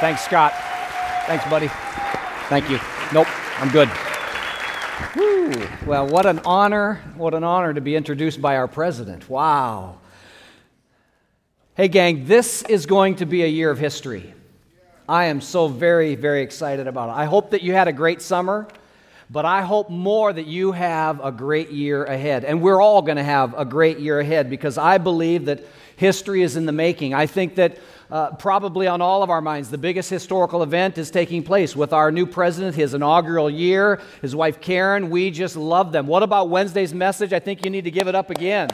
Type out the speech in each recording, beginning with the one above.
Thanks, Scott. Thanks, buddy. Thank you. Nope, I'm good. Woo. Well, what an honor, what an honor to be introduced by our president. Wow. Hey, gang, this is going to be a year of history. I am so very, very excited about it. I hope that you had a great summer, but I hope more that you have a great year ahead. And we're all going to have a great year ahead because I believe that history is in the making. I think that uh, probably on all of our minds, the biggest historical event is taking place with our new president, his inaugural year, his wife Karen. We just love them. What about Wednesday's message? I think you need to give it up again.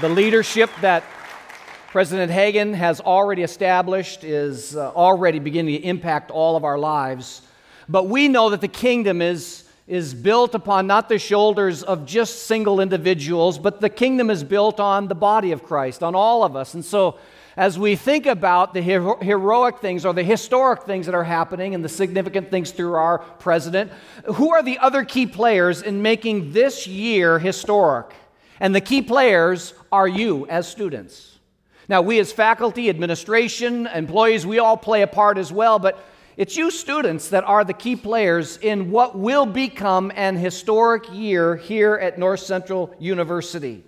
the leadership that President Hagan has already established is uh, already beginning to impact all of our lives. But we know that the kingdom is is built upon not the shoulders of just single individuals, but the kingdom is built on the body of Christ, on all of us. And so, as we think about the hero- heroic things or the historic things that are happening and the significant things through our president, who are the other key players in making this year historic? And the key players are you as students. Now, we as faculty, administration, employees, we all play a part as well, but it's you students that are the key players in what will become an historic year here at North Central University.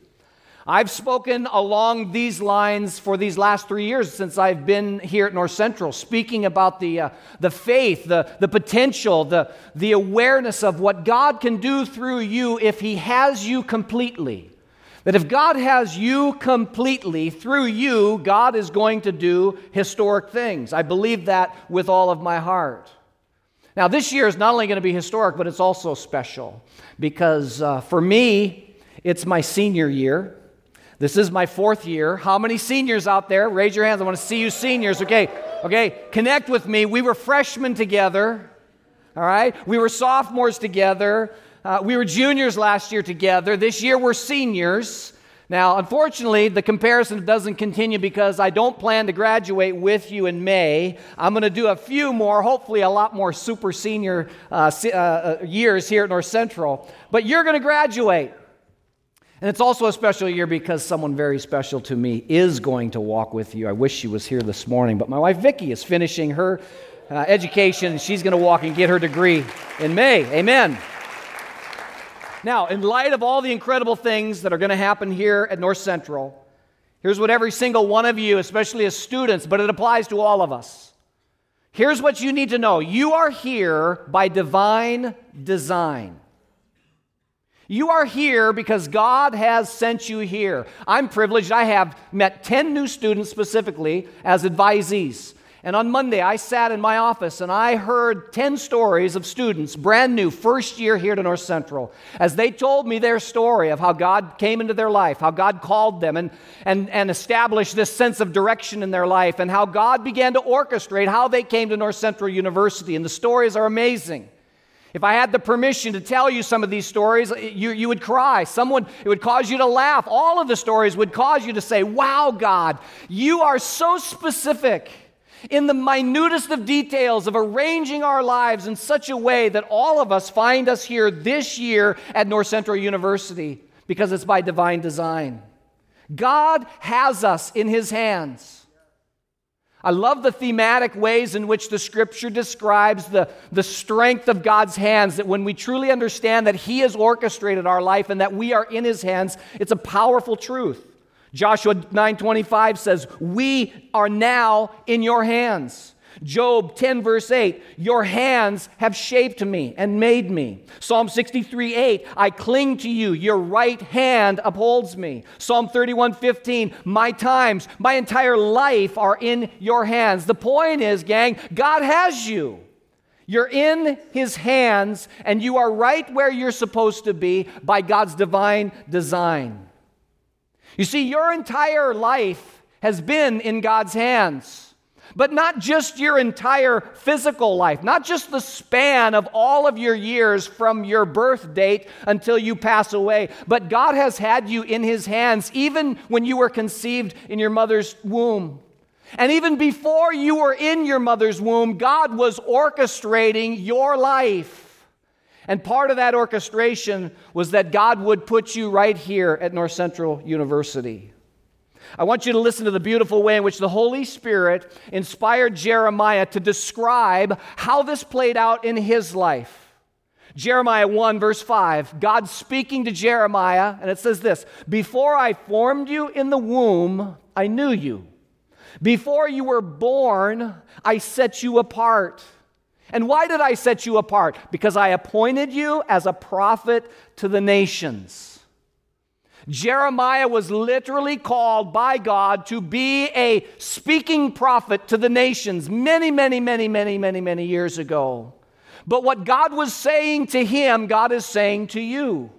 I've spoken along these lines for these last three years since I've been here at North Central, speaking about the, uh, the faith, the, the potential, the, the awareness of what God can do through you if He has you completely. That if God has you completely, through you, God is going to do historic things. I believe that with all of my heart. Now, this year is not only going to be historic, but it's also special because uh, for me, it's my senior year. This is my fourth year. How many seniors out there? Raise your hands. I want to see you, seniors. Okay, okay, connect with me. We were freshmen together. All right, we were sophomores together. Uh, we were juniors last year together. This year we're seniors. Now, unfortunately, the comparison doesn't continue because I don't plan to graduate with you in May. I'm going to do a few more, hopefully, a lot more super senior uh, uh, uh, years here at North Central. But you're going to graduate. And it's also a special year because someone very special to me is going to walk with you. I wish she was here this morning, but my wife Vicki is finishing her uh, education she's going to walk and get her degree in May. Amen. Now, in light of all the incredible things that are going to happen here at North Central, here's what every single one of you, especially as students, but it applies to all of us. Here's what you need to know you are here by divine design. You are here because God has sent you here. I'm privileged. I have met 10 new students specifically as advisees. And on Monday, I sat in my office and I heard 10 stories of students, brand new, first year here to North Central, as they told me their story of how God came into their life, how God called them and, and, and established this sense of direction in their life, and how God began to orchestrate how they came to North Central University. And the stories are amazing. If I had the permission to tell you some of these stories, you, you would cry. Someone, it would cause you to laugh. All of the stories would cause you to say, Wow, God, you are so specific in the minutest of details of arranging our lives in such a way that all of us find us here this year at North Central University because it's by divine design. God has us in His hands. I love the thematic ways in which the scripture describes the, the strength of God's hands, that when we truly understand that He has orchestrated our life and that we are in His hands, it's a powerful truth. Joshua 9:25 says, "We are now in your hands." Job 10, verse 8, Your hands have shaped me and made me. Psalm 63, 8, I cling to you, your right hand upholds me. Psalm 31, 15, My times, my entire life are in your hands. The point is, gang, God has you. You're in his hands, and you are right where you're supposed to be by God's divine design. You see, your entire life has been in God's hands. But not just your entire physical life, not just the span of all of your years from your birth date until you pass away, but God has had you in His hands even when you were conceived in your mother's womb. And even before you were in your mother's womb, God was orchestrating your life. And part of that orchestration was that God would put you right here at North Central University. I want you to listen to the beautiful way in which the Holy Spirit inspired Jeremiah to describe how this played out in his life. Jeremiah 1, verse 5, God speaking to Jeremiah, and it says this Before I formed you in the womb, I knew you. Before you were born, I set you apart. And why did I set you apart? Because I appointed you as a prophet to the nations. Jeremiah was literally called by God to be a speaking prophet to the nations many, many, many, many, many, many years ago. But what God was saying to him, God is saying to you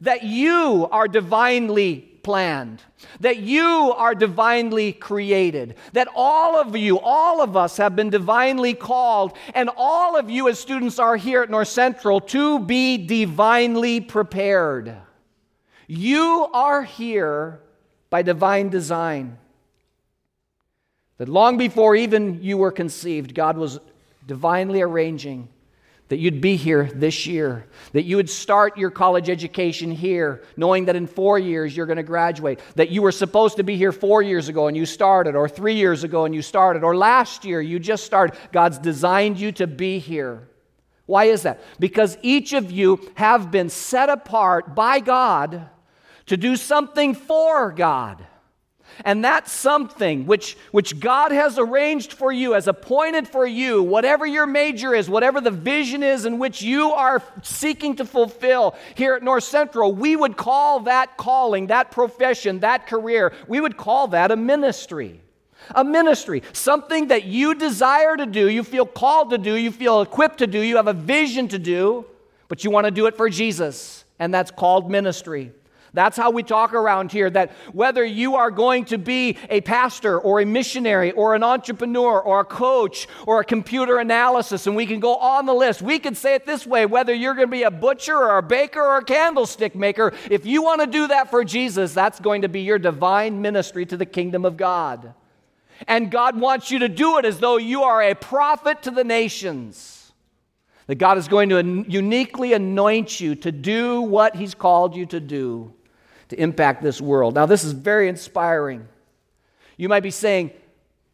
that you are divinely planned, that you are divinely created, that all of you, all of us have been divinely called, and all of you as students are here at North Central to be divinely prepared. You are here by divine design. That long before even you were conceived, God was divinely arranging that you'd be here this year, that you would start your college education here, knowing that in four years you're going to graduate, that you were supposed to be here four years ago and you started, or three years ago and you started, or last year you just started. God's designed you to be here. Why is that? Because each of you have been set apart by God to do something for God. And that's something which, which God has arranged for you, has appointed for you, whatever your major is, whatever the vision is in which you are seeking to fulfill here at North Central, we would call that calling, that profession, that career, we would call that a ministry. A ministry, something that you desire to do, you feel called to do, you feel equipped to do, you have a vision to do, but you want to do it for Jesus, and that's called ministry. That's how we talk around here that whether you are going to be a pastor or a missionary or an entrepreneur or a coach or a computer analysis, and we can go on the list, we could say it this way whether you're going to be a butcher or a baker or a candlestick maker, if you want to do that for Jesus, that's going to be your divine ministry to the kingdom of God. And God wants you to do it as though you are a prophet to the nations. That God is going to uniquely anoint you to do what He's called you to do to impact this world. Now, this is very inspiring. You might be saying,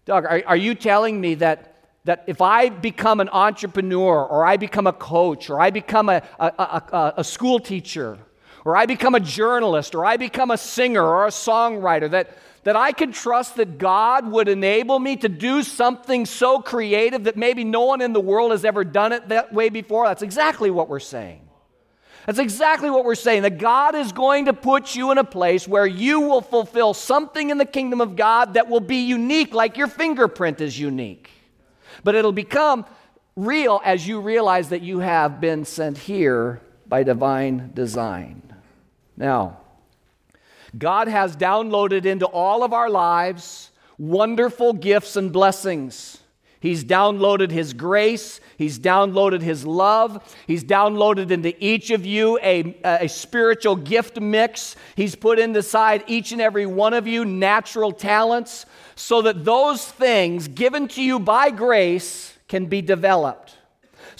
Doug, are, are you telling me that, that if I become an entrepreneur or I become a coach or I become a, a, a, a school teacher or I become a journalist or I become a singer or a songwriter, that, that I can trust that God would enable me to do something so creative that maybe no one in the world has ever done it that way before? That's exactly what we're saying. That's exactly what we're saying that God is going to put you in a place where you will fulfill something in the kingdom of God that will be unique, like your fingerprint is unique. But it'll become real as you realize that you have been sent here by divine design. Now, God has downloaded into all of our lives wonderful gifts and blessings. He's downloaded His grace. He's downloaded His love. He's downloaded into each of you a, a spiritual gift mix. He's put inside each and every one of you natural talents so that those things given to you by grace can be developed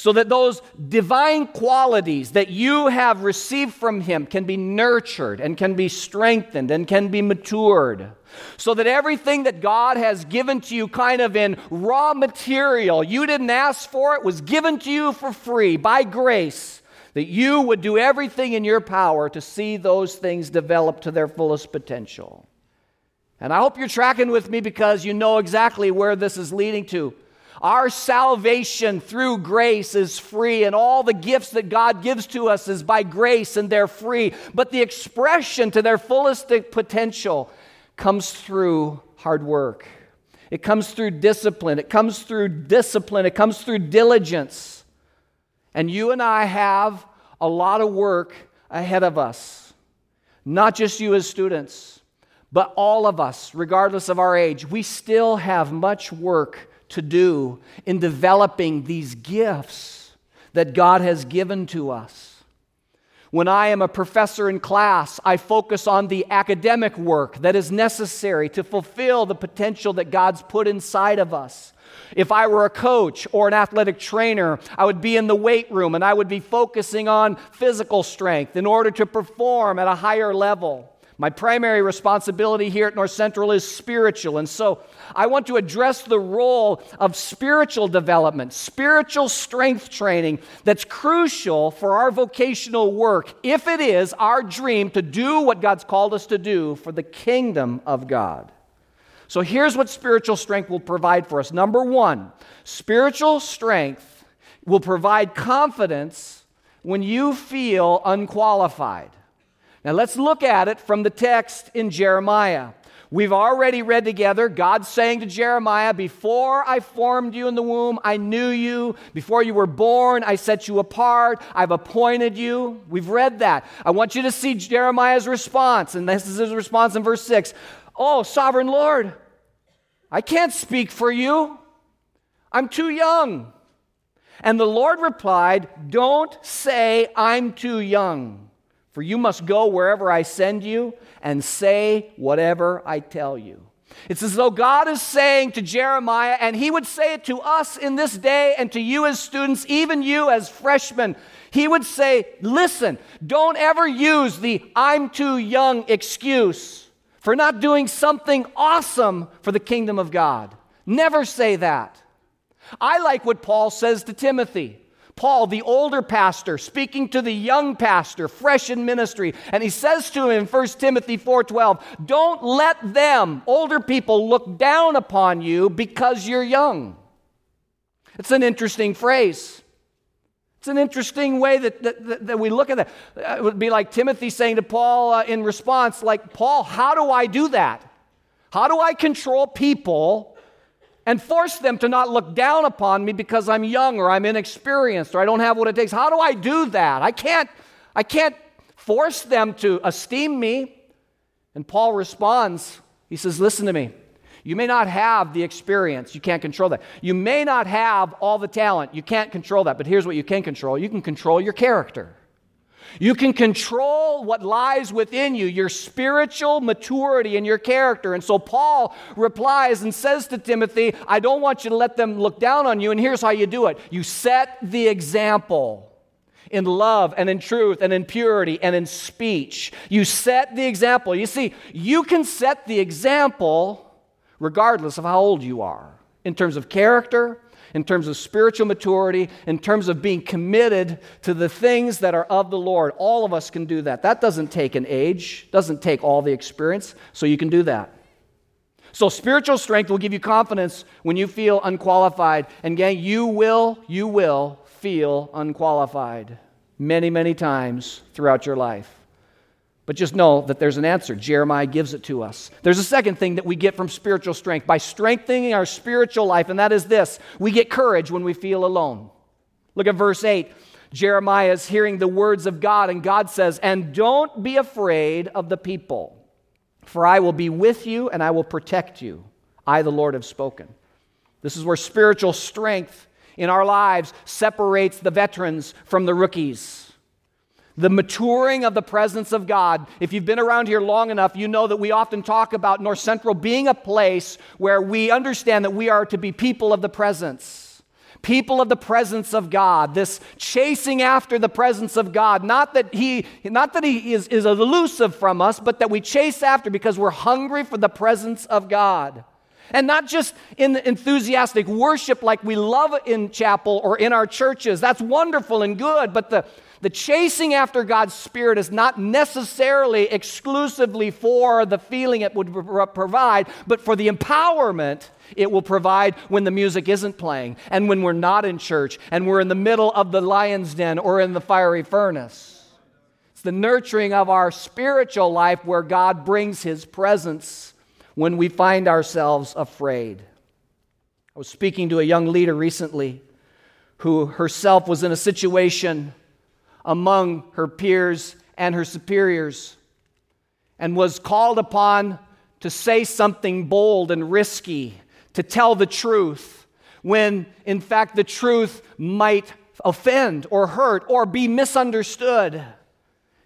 so that those divine qualities that you have received from Him can be nurtured and can be strengthened and can be matured. So that everything that God has given to you, kind of in raw material, you didn't ask for it, was given to you for free by grace, that you would do everything in your power to see those things develop to their fullest potential. And I hope you're tracking with me because you know exactly where this is leading to. Our salvation through grace is free, and all the gifts that God gives to us is by grace, and they're free. But the expression to their fullest potential comes through hard work. It comes through discipline. It comes through discipline. It comes through diligence. And you and I have a lot of work ahead of us. Not just you as students, but all of us, regardless of our age. We still have much work to do in developing these gifts that God has given to us. When I am a professor in class, I focus on the academic work that is necessary to fulfill the potential that God's put inside of us. If I were a coach or an athletic trainer, I would be in the weight room and I would be focusing on physical strength in order to perform at a higher level. My primary responsibility here at North Central is spiritual. And so I want to address the role of spiritual development, spiritual strength training that's crucial for our vocational work if it is our dream to do what God's called us to do for the kingdom of God. So here's what spiritual strength will provide for us. Number one, spiritual strength will provide confidence when you feel unqualified. Now let's look at it from the text in Jeremiah. We've already read together God saying to Jeremiah, Before I formed you in the womb, I knew you. Before you were born, I set you apart. I've appointed you. We've read that. I want you to see Jeremiah's response. And this is his response in verse 6 Oh, sovereign Lord, I can't speak for you. I'm too young. And the Lord replied, Don't say I'm too young. For you must go wherever I send you and say whatever I tell you. It's as though God is saying to Jeremiah, and he would say it to us in this day and to you as students, even you as freshmen. He would say, Listen, don't ever use the I'm too young excuse for not doing something awesome for the kingdom of God. Never say that. I like what Paul says to Timothy. Paul, the older pastor, speaking to the young pastor, fresh in ministry, and he says to him in 1 Timothy 4:12, "Don't let them, older people, look down upon you because you're young." It's an interesting phrase. It's an interesting way that, that, that, we look at that. It would be like Timothy saying to Paul uh, in response, like, Paul, how do I do that? How do I control people and force them to not look down upon me because I'm young or I'm inexperienced or I don't have what it takes. How do I do that? I can't I can't force them to esteem me. And Paul responds, he says, "Listen to me. You may not have the experience, you can't control that. You may not have all the talent, you can't control that. But here's what you can control you can control your character. You can control what lies within you, your spiritual maturity and your character. And so Paul replies and says to Timothy, I don't want you to let them look down on you. And here's how you do it you set the example in love and in truth and in purity and in speech. You set the example. You see, you can set the example regardless of how old you are in terms of character in terms of spiritual maturity, in terms of being committed to the things that are of the Lord. All of us can do that. That doesn't take an age, doesn't take all the experience, so you can do that. So spiritual strength will give you confidence when you feel unqualified. And gang, you will, you will feel unqualified many, many times throughout your life. But just know that there's an answer. Jeremiah gives it to us. There's a second thing that we get from spiritual strength by strengthening our spiritual life, and that is this we get courage when we feel alone. Look at verse 8. Jeremiah is hearing the words of God, and God says, And don't be afraid of the people, for I will be with you and I will protect you. I, the Lord, have spoken. This is where spiritual strength in our lives separates the veterans from the rookies the maturing of the presence of God. If you've been around here long enough, you know that we often talk about North Central being a place where we understand that we are to be people of the presence. People of the presence of God, this chasing after the presence of God. Not that He, not that he is, is elusive from us, but that we chase after because we're hungry for the presence of God. And not just in the enthusiastic worship like we love in chapel or in our churches. That's wonderful and good, but the, the chasing after God's Spirit is not necessarily exclusively for the feeling it would provide, but for the empowerment it will provide when the music isn't playing and when we're not in church and we're in the middle of the lion's den or in the fiery furnace. It's the nurturing of our spiritual life where God brings His presence when we find ourselves afraid. I was speaking to a young leader recently who herself was in a situation among her peers and her superiors and was called upon to say something bold and risky, to tell the truth, when in fact the truth might offend or hurt or be misunderstood.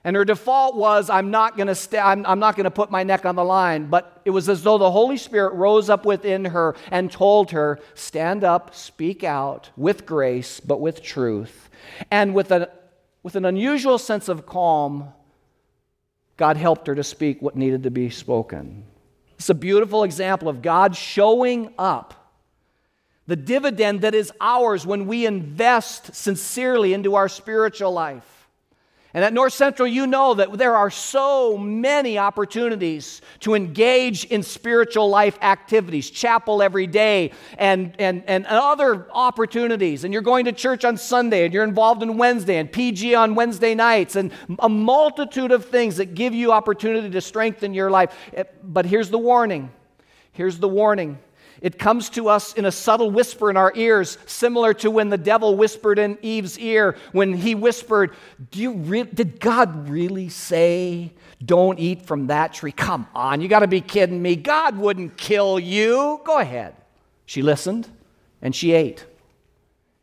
And her default was, I'm not going to st- I'm, I'm not going to put my neck on the line. But it was as though the Holy Spirit rose up within her and told her, stand up, speak out with grace, but with truth. And with a with an unusual sense of calm, God helped her to speak what needed to be spoken. It's a beautiful example of God showing up. The dividend that is ours when we invest sincerely into our spiritual life. And at North Central, you know that there are so many opportunities to engage in spiritual life activities, chapel every day, and, and, and other opportunities. And you're going to church on Sunday, and you're involved in Wednesday, and PG on Wednesday nights, and a multitude of things that give you opportunity to strengthen your life. Eh, but here's the warning. Here's the warning. It comes to us in a subtle whisper in our ears, similar to when the devil whispered in Eve's ear when he whispered, re- Did God really say, Don't eat from that tree? Come on, you got to be kidding me. God wouldn't kill you. Go ahead. She listened and she ate.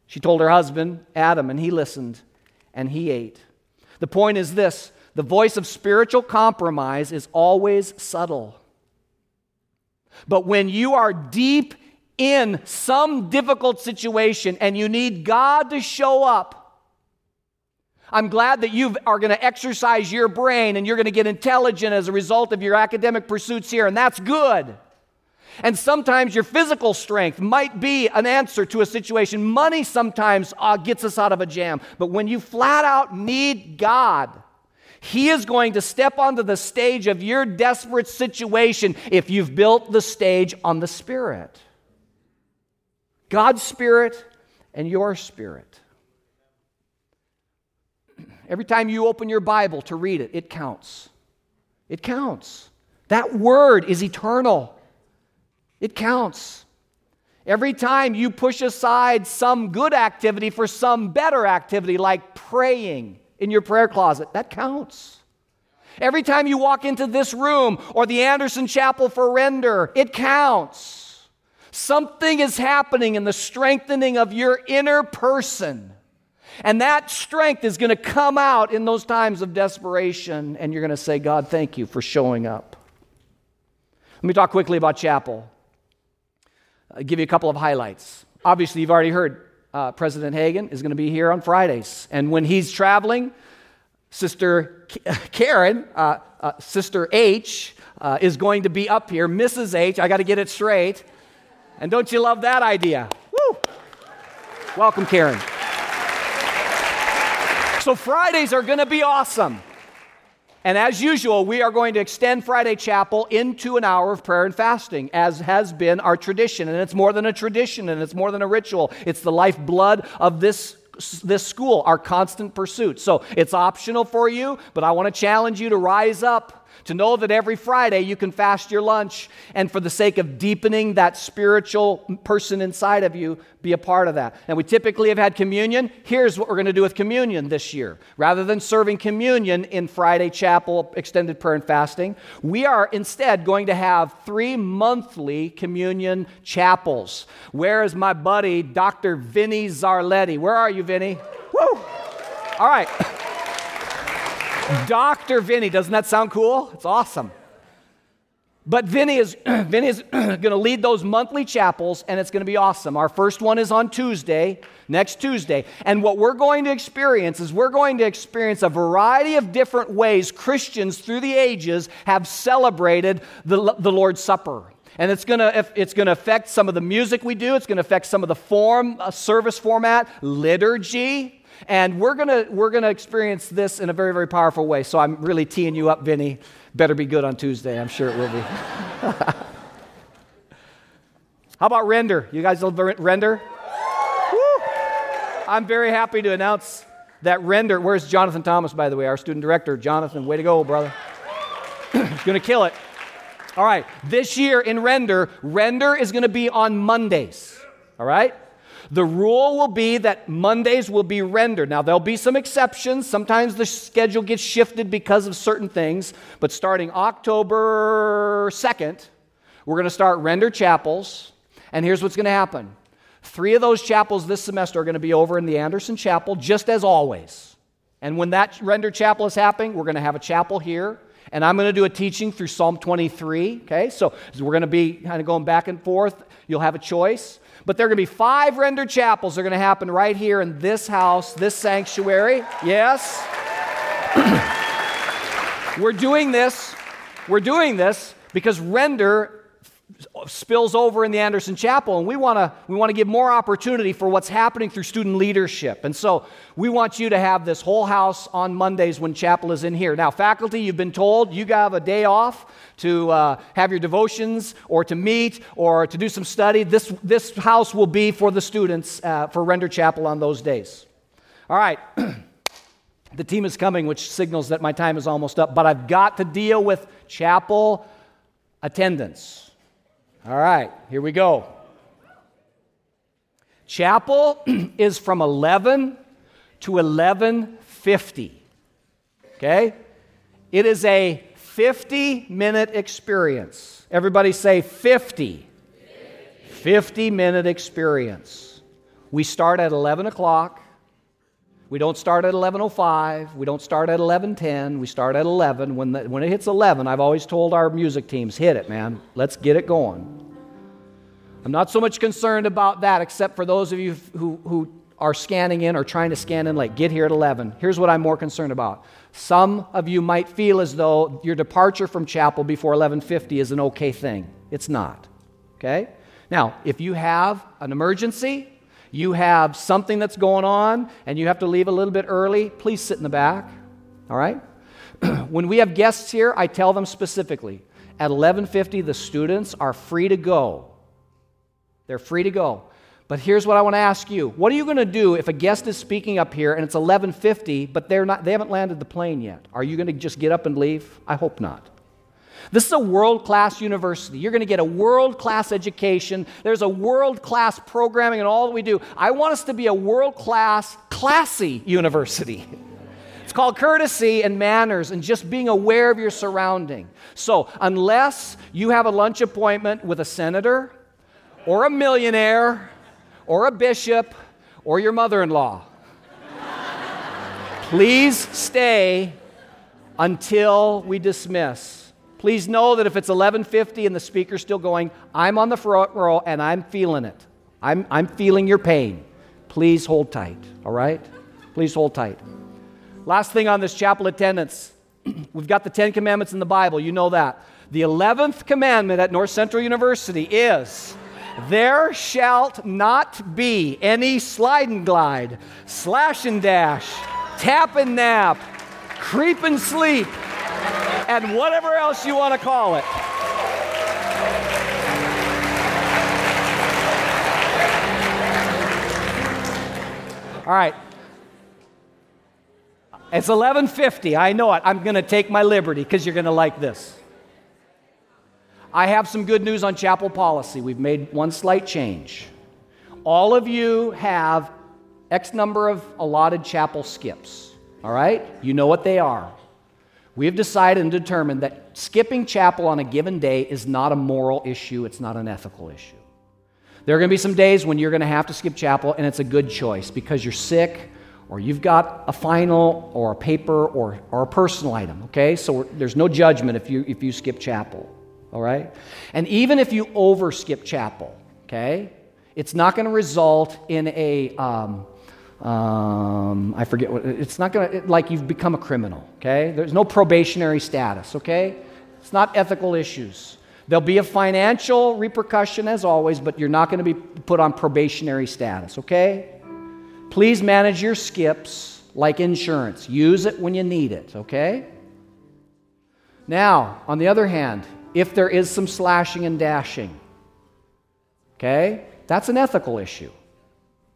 She told her husband, Adam, and he listened and he ate. The point is this the voice of spiritual compromise is always subtle. But when you are deep in some difficult situation and you need God to show up, I'm glad that you are going to exercise your brain and you're going to get intelligent as a result of your academic pursuits here, and that's good. And sometimes your physical strength might be an answer to a situation. Money sometimes uh, gets us out of a jam. But when you flat out need God, he is going to step onto the stage of your desperate situation if you've built the stage on the Spirit. God's Spirit and your Spirit. Every time you open your Bible to read it, it counts. It counts. That word is eternal. It counts. Every time you push aside some good activity for some better activity, like praying, in your prayer closet. That counts. Every time you walk into this room or the Anderson Chapel for render, it counts. Something is happening in the strengthening of your inner person. And that strength is going to come out in those times of desperation, and you're going to say, God, thank you for showing up. Let me talk quickly about chapel. I'll give you a couple of highlights. Obviously, you've already heard uh, President Hagan is going to be here on Fridays. And when he's traveling, Sister Karen, uh, uh, Sister H, uh, is going to be up here. Mrs. H, I got to get it straight. And don't you love that idea? Woo! Welcome, Karen. So, Fridays are going to be awesome. And as usual, we are going to extend Friday Chapel into an hour of prayer and fasting, as has been our tradition. And it's more than a tradition and it's more than a ritual, it's the lifeblood of this this school, our constant pursuit. So it's optional for you, but I want to challenge you to rise up to know that every Friday you can fast your lunch, and for the sake of deepening that spiritual person inside of you, be a part of that. And we typically have had communion. Here's what we're going to do with communion this year. Rather than serving communion in Friday chapel, extended prayer and fasting, we are instead going to have three monthly communion chapels. Where is my buddy, Dr. Vinny Zarletti? Where are you, Vinny? Woo! All right. Dr. Vinny. Doesn't that sound cool? It's awesome. But Vinny is, Vinny is going to lead those monthly chapels, and it's going to be awesome. Our first one is on Tuesday, next Tuesday. And what we're going to experience is we're going to experience a variety of different ways Christians through the ages have celebrated the, the Lord's Supper. And it's going to it's going to affect some of the music we do. It's going to affect some of the form, uh, service format, liturgy. And we're gonna we're gonna experience this in a very, very powerful way. So I'm really teeing you up, Vinny. Better be good on Tuesday. I'm sure it will be. How about Render? You guys love Render? Woo! I'm very happy to announce that Render. Where's Jonathan Thomas, by the way, our student director? Jonathan, way to go, brother. To kill it. All right, this year in Render, Render is going to be on Mondays. All right? The rule will be that Mondays will be rendered. Now, there'll be some exceptions. Sometimes the schedule gets shifted because of certain things, but starting October 2nd, we're going to start render chapels. And here's what's going to happen three of those chapels this semester are going to be over in the Anderson Chapel, just as always. And when that render chapel is happening, we're going to have a chapel here. And I'm going to do a teaching through Psalm 23. Okay, so we're going to be kind of going back and forth. You'll have a choice. But there are going to be five rendered chapels that are going to happen right here in this house, this sanctuary. Yes. we're doing this. We're doing this because render spills over in the Anderson Chapel, and we want to we want to give more opportunity for what's happening through student leadership. And so we want you to have this whole house on Mondays when chapel is in here. Now, faculty, you've been told you have a day off to uh, have your devotions or to meet or to do some study. This this house will be for the students uh, for Render Chapel on those days. All right. the team is coming, which signals that my time is almost up, but I've got to deal with chapel attendance. All right, here we go. Chapel is from 11 to 11:50. Okay? It is a 50 minute experience. Everybody say 50. 50 minute experience. We start at 11 o'clock. We don't start at 11:05. We don't start at 11:10. We start at 11. When, the, when it hits 11, I've always told our music teams, "Hit it, man. Let's get it going." I'm not so much concerned about that, except for those of you who, who are scanning in or trying to scan in late. Get here at 11. Here's what I'm more concerned about. Some of you might feel as though your departure from chapel before 11:50 is an okay thing. It's not. Okay? Now, if you have an emergency, you have something that's going on and you have to leave a little bit early, please sit in the back. All right? when we have guests here, I tell them specifically at 11:50 the students are free to go. They're free to go. But here's what I want to ask you. What are you going to do if a guest is speaking up here and it's 11:50 but they're not they haven't landed the plane yet? Are you going to just get up and leave? I hope not. This is a world class university. You're going to get a world class education. There's a world class programming and all that we do. I want us to be a world class, classy university. It's called courtesy and manners and just being aware of your surrounding. So, unless you have a lunch appointment with a senator or a millionaire or a bishop or your mother in law, please stay until we dismiss. Please know that if it's 11:50 and the speaker's still going, I'm on the front row and I'm feeling it. I'm, I'm feeling your pain. Please hold tight, all right? Please hold tight. Last thing on this chapel attendance. We've got the Ten Commandments in the Bible, you know that. The 11th commandment at North Central University is there shalt not be any slide and glide, slash and dash, tap and nap, creep and sleep, and whatever else you want to call it. All right. It's 11:50. I know it. I'm going to take my liberty because you're going to like this. I have some good news on chapel policy. We've made one slight change. All of you have X number of allotted chapel skips. All right? You know what they are. We have decided and determined that skipping chapel on a given day is not a moral issue, it's not an ethical issue. There are going to be some days when you're going to have to skip chapel, and it's a good choice because you're sick or you've got a final or a paper or, or a personal item, okay? So there's no judgment if you, if you skip chapel, all right? And even if you over skip chapel, okay, it's not going to result in a, um, um, I forget what, it's not going to, like you've become a criminal, okay? There's no probationary status, okay? It's not ethical issues. There'll be a financial repercussion as always, but you're not going to be put on probationary status, okay? Please manage your skips like insurance. Use it when you need it, okay? Now, on the other hand, if there is some slashing and dashing, okay, that's an ethical issue.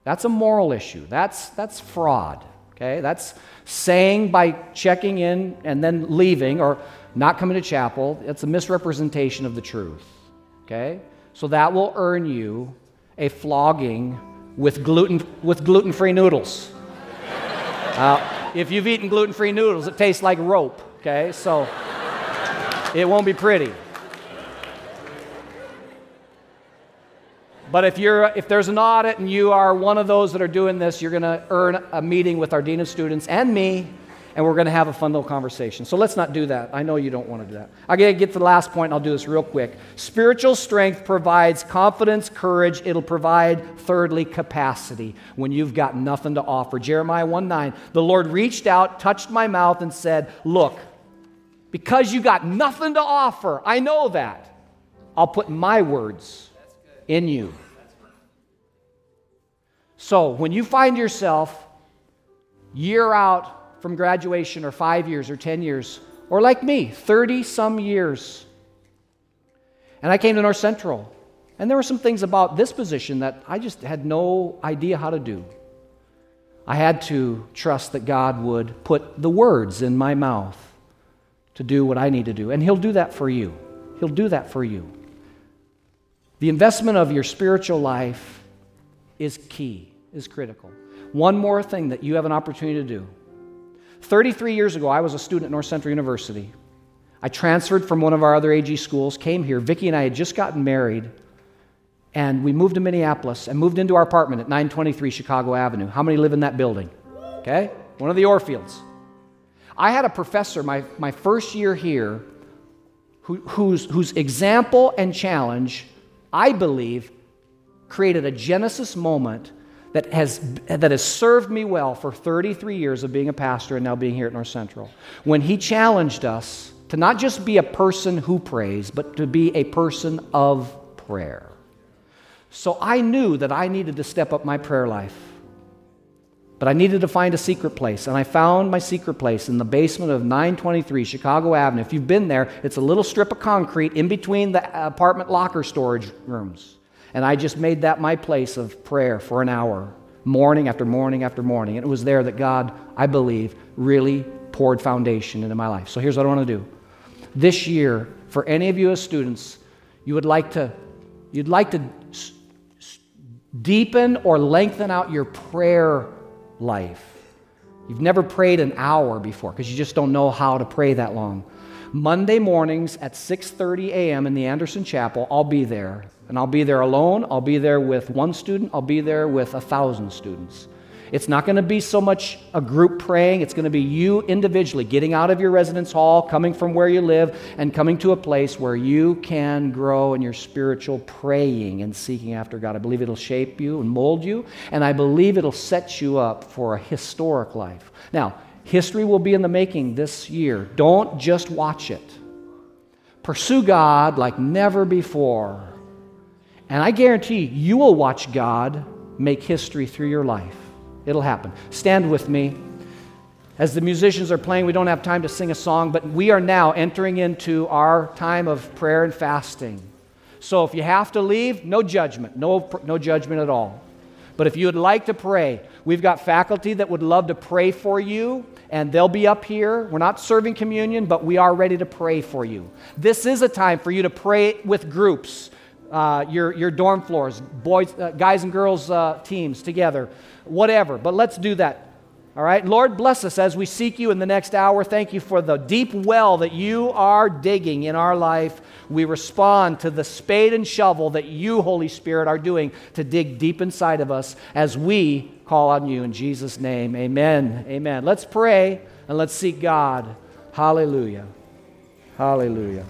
That's a moral issue. That's, that's fraud. Okay? That's saying by checking in and then leaving or not coming to chapel, it's a misrepresentation of the truth. Okay? So that will earn you a flogging with gluten with gluten-free noodles. Uh, if you've eaten gluten-free noodles, it tastes like rope. Okay? So it won't be pretty. But if, you're, if there's an audit and you are one of those that are doing this, you're going to earn a meeting with our Dean of Students and me, and we're going to have a fun little conversation. So let's not do that. I know you don't want to do that. I'm going to get to the last point, and I'll do this real quick. Spiritual strength provides confidence, courage. It'll provide, thirdly, capacity when you've got nothing to offer. Jeremiah 1 9, the Lord reached out, touched my mouth, and said, Look, because you got nothing to offer. I know that. I'll put my words in you. So when you find yourself year out from graduation, or five years, or 10 years, or like me, 30 some years, and I came to North Central, and there were some things about this position that I just had no idea how to do. I had to trust that God would put the words in my mouth to do what I need to do. And He'll do that for you. He'll do that for you. The investment of your spiritual life is key, is critical. One more thing that you have an opportunity to do. 33 years ago, I was a student at North Central University. I transferred from one of our other AG schools, came here. Vicki and I had just gotten married, and we moved to Minneapolis and moved into our apartment at 923 Chicago Avenue. How many live in that building? Okay? One of the Orfields. I had a professor my, my first year here who, whose, whose example and challenge, I believe, created a Genesis moment that has, that has served me well for 33 years of being a pastor and now being here at North Central. When he challenged us to not just be a person who prays, but to be a person of prayer. So I knew that I needed to step up my prayer life. But I needed to find a secret place, and I found my secret place in the basement of 923 Chicago Avenue. If you've been there, it's a little strip of concrete in between the apartment locker storage rooms. And I just made that my place of prayer for an hour, morning after morning after morning. And it was there that God, I believe, really poured foundation into my life. So here's what I want to do. This year, for any of you as students, you would like to, you'd like to deepen or lengthen out your prayer life. You've never prayed an hour before because you just don't know how to pray that long. Monday mornings at 6:30 a.m. in the Anderson Chapel, I'll be there. And I'll be there alone, I'll be there with one student, I'll be there with a thousand students. It's not going to be so much a group praying, it's going to be you individually getting out of your residence hall, coming from where you live, and coming to a place where you can grow in your spiritual praying and seeking after God. I believe it'll shape you and mold you, and I believe it'll set you up for a historic life. Now, history will be in the making this year. Don't just watch it. Pursue God like never before. And I guarantee you will watch God make history through your life. It'll happen. Stand with me. As the musicians are playing, we don't have time to sing a song, but we are now entering into our time of prayer and fasting. So if you have to leave, no judgment, no, no judgment at all. But if you would like to pray, we've got faculty that would love to pray for you, and they'll be up here. We're not serving communion, but we are ready to pray for you. This is a time for you to pray with groups, uh, your, your dorm floors, boys, uh, guys and girls uh, teams together whatever. But let's do that. All right? Lord, bless us as we seek you in the next hour. Thank you for the deep well that you are digging in our life. We respond to the spade and shovel that you, Holy Spirit, are doing to dig deep inside of us as we call on you in Jesus' name. Amen. Amen. Let's pray and let's seek God. Hallelujah. Hallelujah.